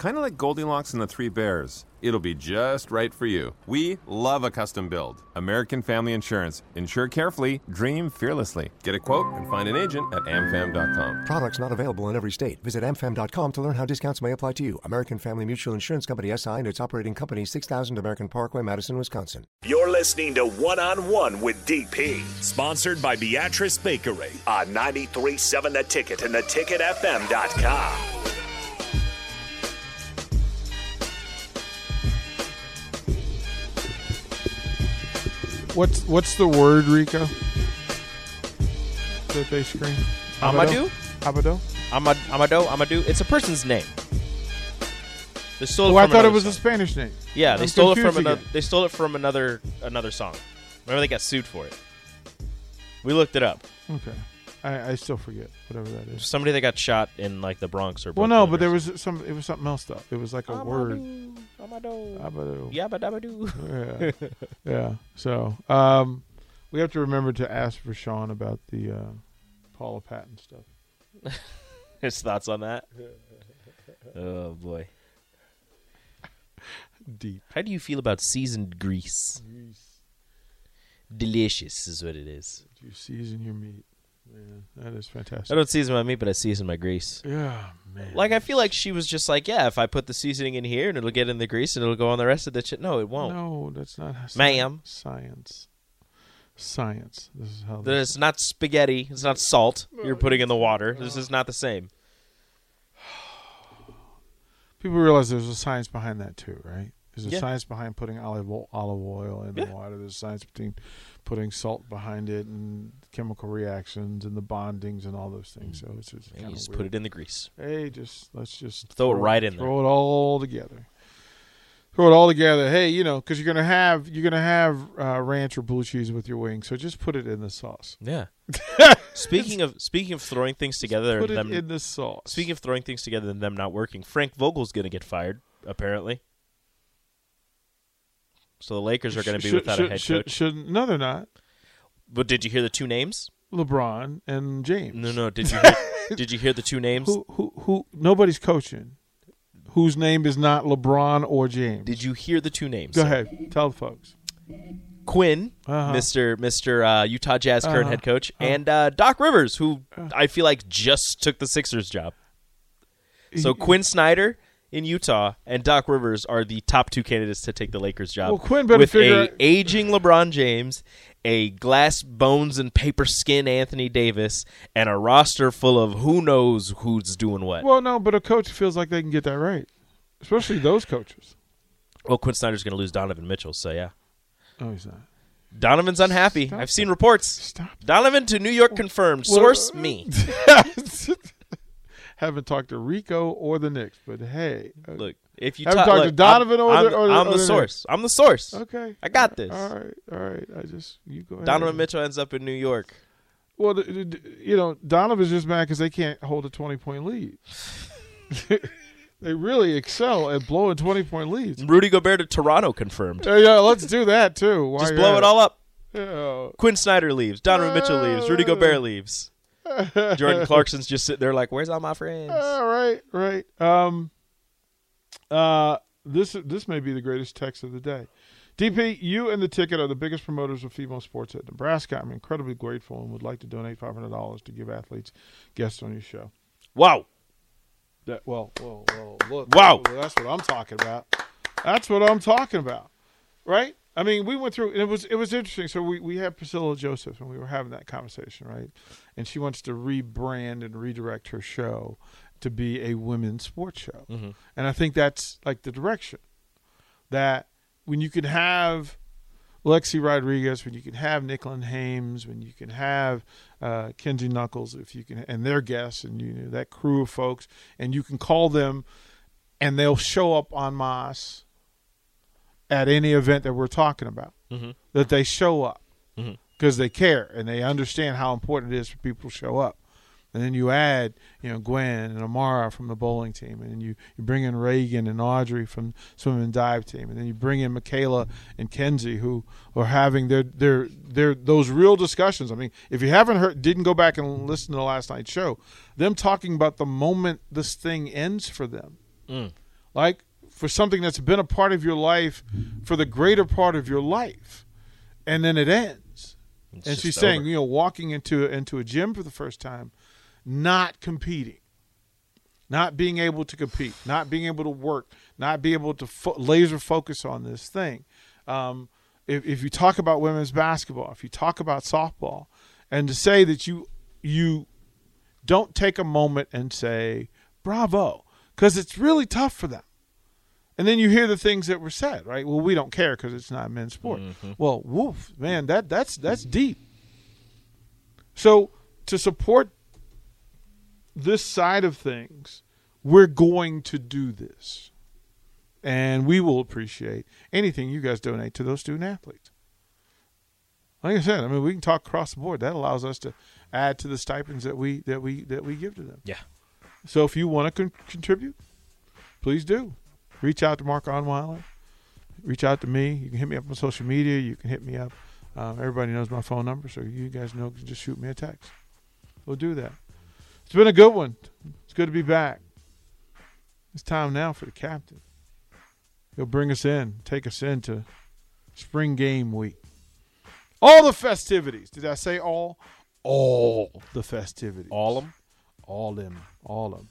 Kind of like Goldilocks and the Three Bears. It'll be just right for you. We love a custom build. American Family Insurance. Insure carefully, dream fearlessly. Get a quote and find an agent at amfam.com. Products not available in every state. Visit amfam.com to learn how discounts may apply to you. American Family Mutual Insurance Company SI and its operating company 6000 American Parkway, Madison, Wisconsin. You're listening to One on One with DP, sponsored by Beatrice Bakery on 93.7 The Ticket and theticketfm.com. What's what's the word, Rico? That they scream. Amadou. Abado. Amad Amado. Amadou. It's a person's name. They stole Oh, it I from thought it another was a song. Spanish name. Yeah, they I'm stole it from confused another. They stole it from another another song. Remember, they got sued for it. We looked it up. Okay, I, I still forget whatever that is. Somebody that got shot in like the Bronx or. Well, no, but there was some. It was something else though. It was like a word. Amado. Abado. Yabba dabba doo. Yeah. yeah. So, um, we have to remember to ask for Sean about the uh, Paula Patton stuff. His thoughts on that. Oh boy. Deep. How do you feel about seasoned grease? Delicious is what it is. Do you season your meat. That is fantastic. I don't season my meat, but I season my grease. Yeah, man. Like I feel like she was just like, yeah, if I put the seasoning in here and it'll get in the grease and it'll go on the rest of the shit. No, it won't. No, that's not how Ma'am. Science. Science. This is how. This It's not spaghetti. It's not salt you're putting in the water. This is not the same. People realize there's a science behind that too, right? There's a Yeah. science behind putting olive olive oil in the water. There's a science between putting salt behind it and chemical reactions and the bondings and all those things. So it's just you just put it in the grease. Hey, just let's just Throw it right in there. Throw it all together. Throw it all together. Hey, you know, because you're gonna have you're gonna have uh, ranch or blue cheese with your wings, so just put it in the sauce. Yeah. speaking of speaking of throwing things together Put and it them in the sauce. speaking of throwing things together and them not working, Frank Vogel's going to get fired apparently. So the Lakers are going to be Should- without should- a head should- coach. should- no, they're not. But did you hear the two names? LeBron and James. No, no. Did you hear, did you hear the two names? Who, who, who? Nobody's coaching. Whose name is not LeBron or James? Did you hear the two names? Go ahead, tell the folks. Quin, Uh-huh. Mr. Mr. Uh, Utah Jazz current Uh-huh. head coach, Uh-huh. and uh, Doc Rivers, who Uh. I feel like just took the Sixers job. So Quin Snyder in Utah and Doc Rivers are the top two candidates to take the Lakers job. Well, Quin better with figure a out- aging LeBron James, a glass bones and paper skin Anthony Davis, and a roster full of who knows who's doing what. Well, no, but a coach feels like they can get that right, especially those coaches. Well, Quin Snyder's going to lose Donovan Mitchell, so yeah. No, he's not. Donovan's unhappy. Stop I've seen reports. Stop. Donovan to New York confirmed. Well, Source uh, me. Haven't talked to Rico or the Knicks, but hey, uh, Look, if you Haven't ta- talked to Donovan I'm, or I'm, the- or the- I'm or the the source. I'm the source. okay, I got this. All right, all right. I just you go. Ahead. Donovan Mitchell ends up in New York. Well, you know, Donovan's just mad because they can't hold a twenty point lead. they really excel at blowing twenty point leads. Rudy Gobert to Toronto confirmed. Uh, yeah, let's do that too. Why Just blow it all up. Yeah. Quin Snyder leaves. Donovan Mitchell leaves. Rudy. Gobert leaves. Jordan Clarkson's just sitting there like, "Where's all my friends?" All right, right. Um, uh, this this may be the greatest text of the day. DP, you and the ticket are the biggest promoters of female sports at Nebraska. I'm incredibly grateful and would like to donate five hundred dollars to give athletes guests on your show. Wow. That well, well, well. Look, Wow. that's what I'm talking about. That's what I'm talking about, right? I mean, we went through, and it was it was interesting. So we we had Priscilla Joseph, and we were having that conversation, right? And she wants to rebrand and redirect her show to be a women's sports show, Mhm. and I think that's like the direction that when you can have Lexi Rodriguez, when you can have Nicklin Hames, when you can have uh, Kenzie Knuckles, if you can, and their guests, and you know that crew of folks, and you can call them, and they'll show up on Moss at any event that we're talking about. Mhm. That they show up because they care and they understand how important it is for people to show up. and then you add you know Gwen and Amara from the bowling team, and then you, you bring in Reagan and Audrey from swim and dive team, and then you bring in Michaela and Kenzie who are having their their their those real discussions. I mean, if you haven't heard, didn't go back and listen to the last night's show, them talking about the moment this thing ends for them, like for something that's been a part of your life for the greater part of your life, and then it ends. and just she's saying, over. you know, walking into into a gym for the first time, not competing, not being able to compete, not being able to work, not being able to fo- laser focus on this thing. Um, if, if you talk about women's basketball, if you talk about softball, and to say that you you don't take a moment and say bravo because it's really tough for them. And then you hear the things that were said, right? Well, we don't care because it's not men's sport. Mm-hmm. Well, woof, man, that that's that's deep. So to support this side of things, we're going to do this, and we will appreciate anything you guys donate to those student athletes. Like I said, I mean, we can talk across the board. That allows us to add to the stipends that we that we that we give to them. Yeah. So if you want to con- contribute, please do. Reach out to Mark Onweiler. Reach out to me. You can hit me up on social media. You can hit me up. Um, everybody knows my phone number, so you guys know. Just shoot me a text. We'll do that. It's been a good one. It's good to be back. It's time now for the captain. He'll bring us in, take us into spring game week. All the festivities. Did I say all? All the festivities. All of them. All them. All of them.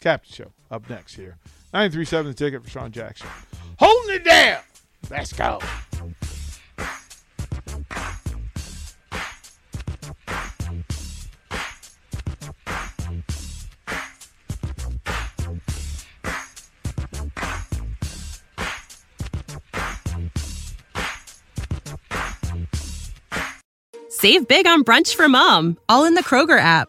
Captain Show up next here. 937 the ticket for Sean Jackson. Holding it down. Let's go. Save big on brunch for mom, all in the Kroger app.